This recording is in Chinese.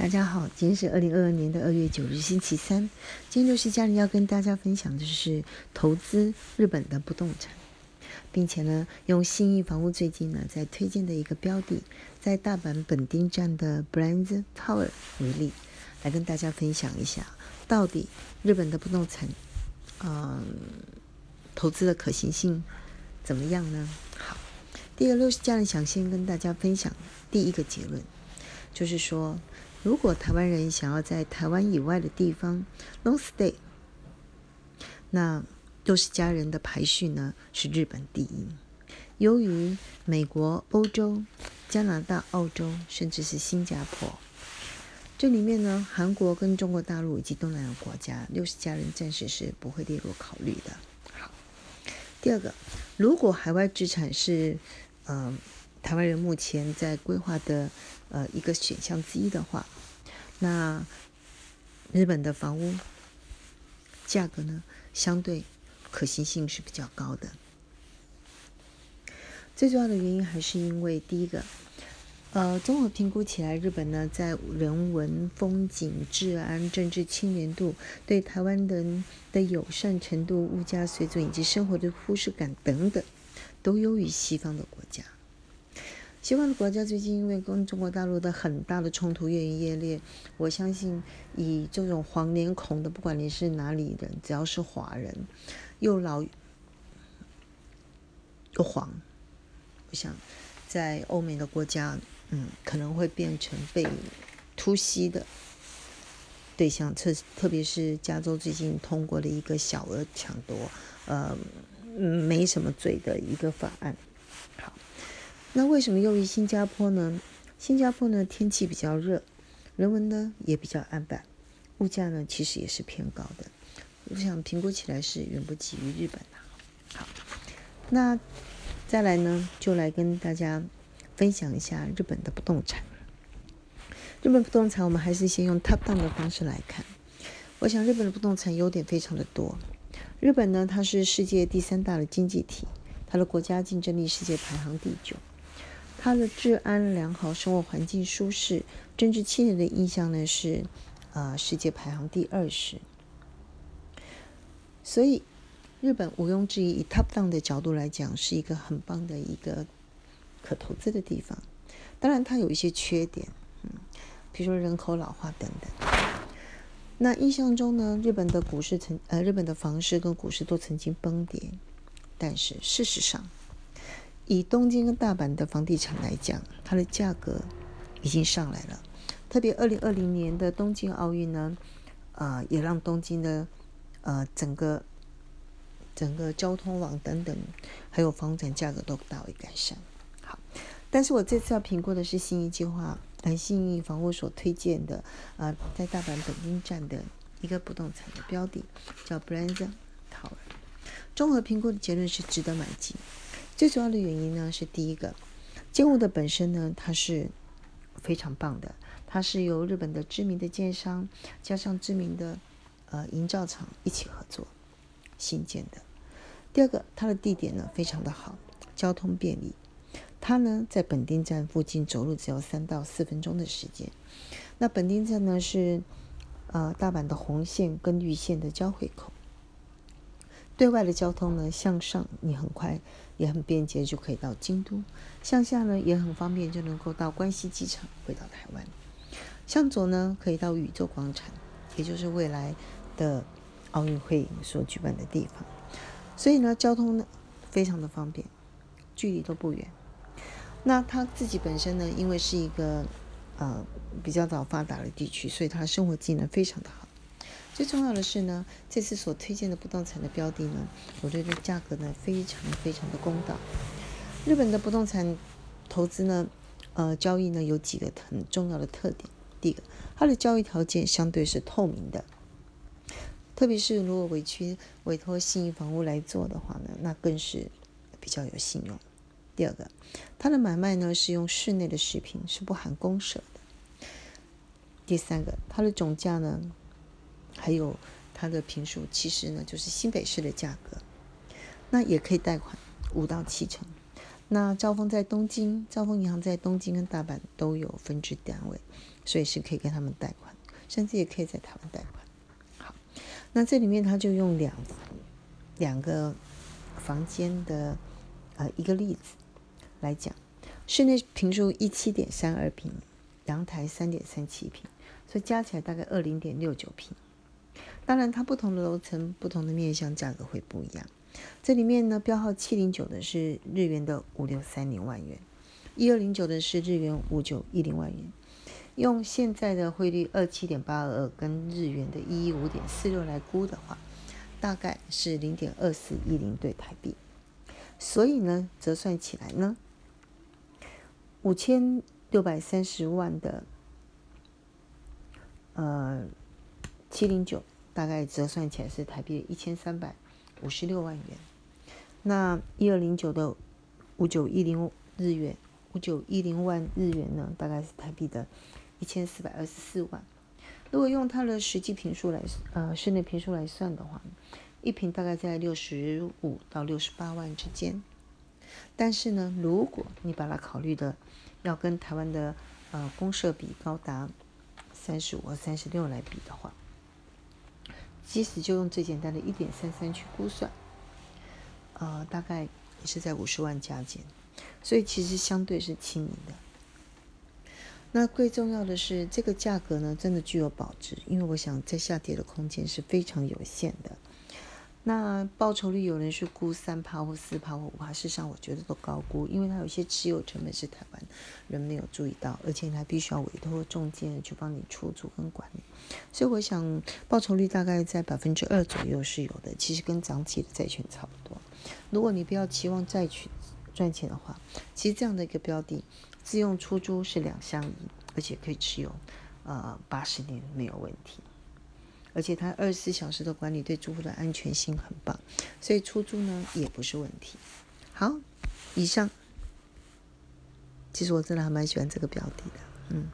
大家好，今天是二零二二年的二月九日，星期三。今天六十家人要跟大家分享的是投资日本的不动产，并且呢，用信义房屋最近呢在推荐的一个标的，在大阪本町站的 Brands Tower 为例，来跟大家分享一下，到底日本的不动产，嗯，投资的可行性怎么样呢？好，第二六十家人想先跟大家分享第一个结论，就是说。如果台湾人想要在台湾以外的地方 long stay，那都是家人的排序呢是日本第一，由于美国、欧洲、加拿大、澳洲，甚至是新加坡，这里面呢韩国跟中国大陆以及东南亚国家，六十家人暂时是不会列入考虑的。好，第二个，如果海外资产是嗯。台湾人目前在规划的呃一个选项之一的话，那日本的房屋价格呢，相对可行性是比较高的。最重要的原因还是因为第一个，呃，综合评估起来，日本呢在人文风景、治安、政治清廉度、对台湾人的友善程度、物价水准以及生活的忽视感等等，都优于西方的国家。西方的国家最近因为跟中国大陆的很大的冲突越演越烈，我相信以这种黄脸孔的，不管你是哪里人，只要是华人，又老又黄，我想在欧美的国家，嗯，可能会变成被突袭的对象。特特别是加州最近通过了一个小额抢夺，呃，没什么罪的一个法案。好那为什么优于新加坡呢？新加坡呢天气比较热，人文呢也比较安板，物价呢其实也是偏高的。我想评估起来是远不及于日本的。好，那再来呢，就来跟大家分享一下日本的不动产。日本不动产，我们还是先用 top down 的方式来看。我想日本的不动产优点非常的多。日本呢，它是世界第三大的经济体，它的国家竞争力世界排行第九。它的治安良好，生活环境舒适，政治清廉的印象呢是，呃，世界排行第二十。所以，日本毋庸置疑，以 top down 的角度来讲，是一个很棒的一个可投资的地方。当然，它有一些缺点，嗯，比如说人口老化等等。那印象中呢，日本的股市曾，呃，日本的房市跟股市都曾经崩跌，但是事实上。以东京跟大阪的房地产来讲，它的价格已经上来了。特别二零二零年的东京奥运呢，呃，也让东京的呃整个整个交通网等等，还有房产价格都大为改善。好，但是我这次要评估的是新义计划，来新义房屋所推荐的，呃，在大阪本町站的一个不动产的标的，叫 Brands Tower。综合评估的结论是值得买进。最主要的原因呢，是第一个，建物的本身呢，它是非常棒的，它是由日本的知名的建商加上知名的呃营造厂一起合作新建的。第二个，它的地点呢非常的好，交通便利，它呢在本町站附近走路只要三到四分钟的时间。那本町站呢是呃大阪的红线跟绿线的交汇口。对外的交通呢，向上你很快也很便捷就可以到京都，向下呢也很方便就能够到关西机场回到台湾。向左呢可以到宇宙广场，也就是未来的奥运会所举办的地方。所以呢，交通呢非常的方便，距离都不远。那他自己本身呢，因为是一个呃比较早发达的地区，所以他的生活技能非常的好。最重要的是呢，这次所推荐的不动产的标的呢，我觉得价格呢非常非常的公道。日本的不动产投资呢，呃，交易呢有几个很重要的特点。第一个，它的交易条件相对是透明的，特别是如果委屈委托信义房屋来做的话呢，那更是比较有信用。第二个，它的买卖呢是用室内的视频，是不含公舍的。第三个，它的总价呢。还有它的平数，其实呢就是新北市的价格，那也可以贷款五到七成。那兆丰在东京，兆丰银行在东京跟大阪都有分支单位，所以是可以跟他们贷款，甚至也可以在台湾贷款。好，那这里面他就用两两个房间的呃一个例子来讲，室内平数一七点三二平，阳台三点三七平，所以加起来大概二零点六九平。当然，它不同的楼层、不同的面向，价格会不一样。这里面呢，标号七零九的是日元的五六三零万元，一二零九的是日元五九一零万元。用现在的汇率二七点八二二跟日元的一一五点四六来估的话，大概是零点二四一零对台币。所以呢，折算起来呢，五千六百三十万的呃七零九。大概折算起来是台币一千三百五十六万元。那一二零九的五九一零日元，五九一零万日元呢，大概是台币的一千四百二十四万。如果用它的实际平数来，呃，室内平数来算的话，一平大概在六十五到六十八万之间。但是呢，如果你把它考虑的要跟台湾的呃公设比高达三十五和三十六来比的话，即使就用最简单的一点三三去估算，呃，大概也是在五十万加减，所以其实相对是亲民的。那最重要的是，这个价格呢，真的具有保值，因为我想在下跌的空间是非常有限的。那报酬率有人是估三趴或四趴或五趴，事实上我觉得都高估，因为它有些持有成本是台湾人没有注意到，而且你还必须要委托中介去帮你出租跟管理，所以我想报酬率大概在百分之二左右是有的，其实跟长期的债券差不多。如果你不要期望债券赚钱的话，其实这样的一个标的自用出租是两相宜，而且可以持有呃八十年没有问题。而且它二十四小时的管理对住户的安全性很棒，所以出租呢也不是问题。好，以上，其实我真的还蛮喜欢这个标的的，嗯。